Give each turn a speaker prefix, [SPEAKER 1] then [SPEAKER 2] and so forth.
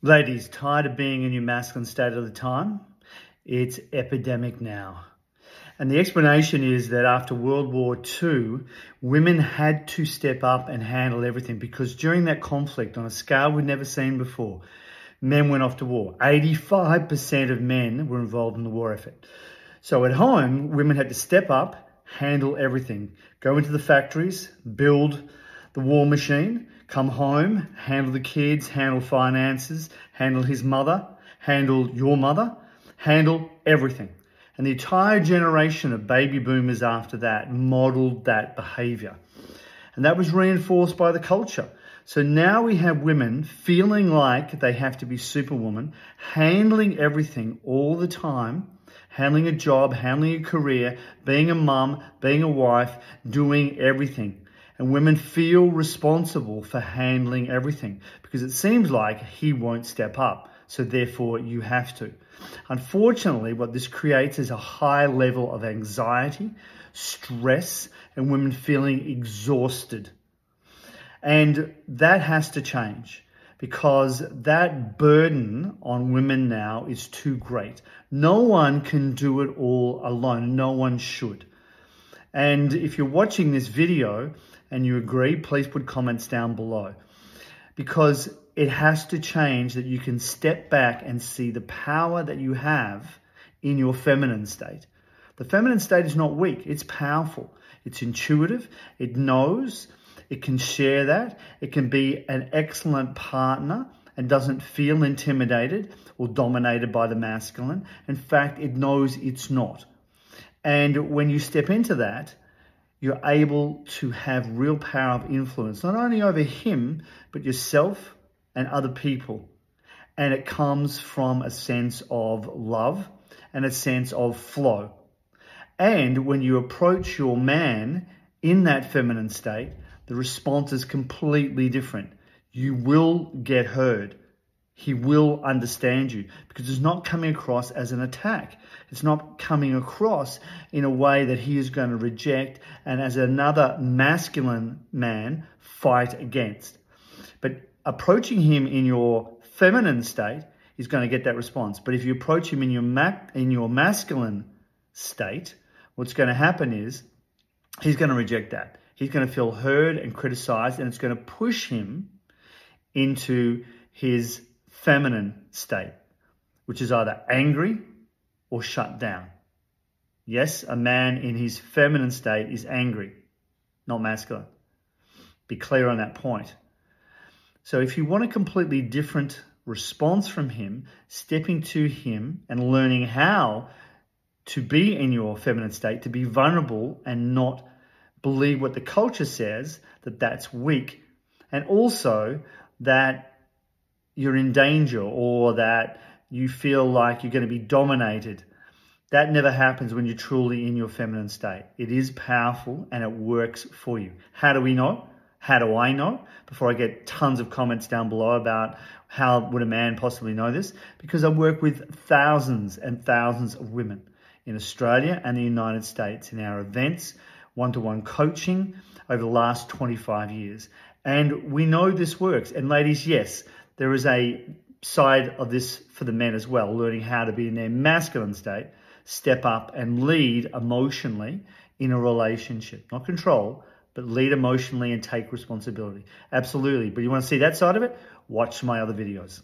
[SPEAKER 1] Ladies, tired of being in your masculine state all the time? It's epidemic now. And the explanation is that after World War II, women had to step up and handle everything because during that conflict, on a scale we'd never seen before, men went off to war. 85% of men were involved in the war effort. So at home, women had to step up, handle everything, go into the factories, build the war machine, come home, handle the kids, handle finances, handle his mother, handle your mother, handle everything. And the entire generation of baby boomers after that modeled that behavior. And that was reinforced by the culture. So now we have women feeling like they have to be superwoman, handling everything all the time, handling a job, handling a career, being a mum, being a wife, doing everything. And women feel responsible for handling everything because it seems like he won't step up. So therefore you have to. Unfortunately, what this creates is a high level of anxiety, stress, and women feeling exhausted. And that has to change because that burden on women now is too great. No one can do it all alone. No one should. And if you're watching this video and you agree, please put comments down below because it has to change that you can step back and see the power that you have in your feminine state. The feminine state is not weak, it's powerful, it's intuitive, it knows, it can share that, it can be an excellent partner and doesn't feel intimidated or dominated by the masculine. In fact, it knows it's not. And when you step into that, you're able to have real power of influence, not only over him, but yourself and other people. And it comes from a sense of love and a sense of flow. And when you approach your man in that feminine state, the response is completely different. You will get heard. He will understand you because it's not coming across as an attack. It's not coming across in a way that he is going to reject and as another masculine man fight against. But approaching him in your feminine state is going to get that response. But if you approach him in your ma- in your masculine state, what's going to happen is he's going to reject that. He's going to feel heard and criticized, and it's going to push him into his feminine state, which is either angry or shut down. Yes, a man in his feminine state is angry, not masculine. Be clear on that point. So if you want a completely different response from him, stepping to him and learning how to be in your feminine state, to be vulnerable and not believe what the culture says that that's weak, and also that you're in danger or that you feel like you're going to be dominated. That never happens when you're truly in your feminine state. It is powerful and it works for you. How do we know? How do I know? Before I get tons of comments down below about how would a man possibly know this? Because I work with thousands and thousands of women in Australia and the United States in our events, one-to-one coaching over the last 25 years. And we know this works. And ladies, yes, there is a side of this for the men as well, learning how to be in their masculine state, step up and lead emotionally in a relationship. Not control, but lead emotionally and take responsibility. Absolutely. But you want to see that side of it? Watch my other videos.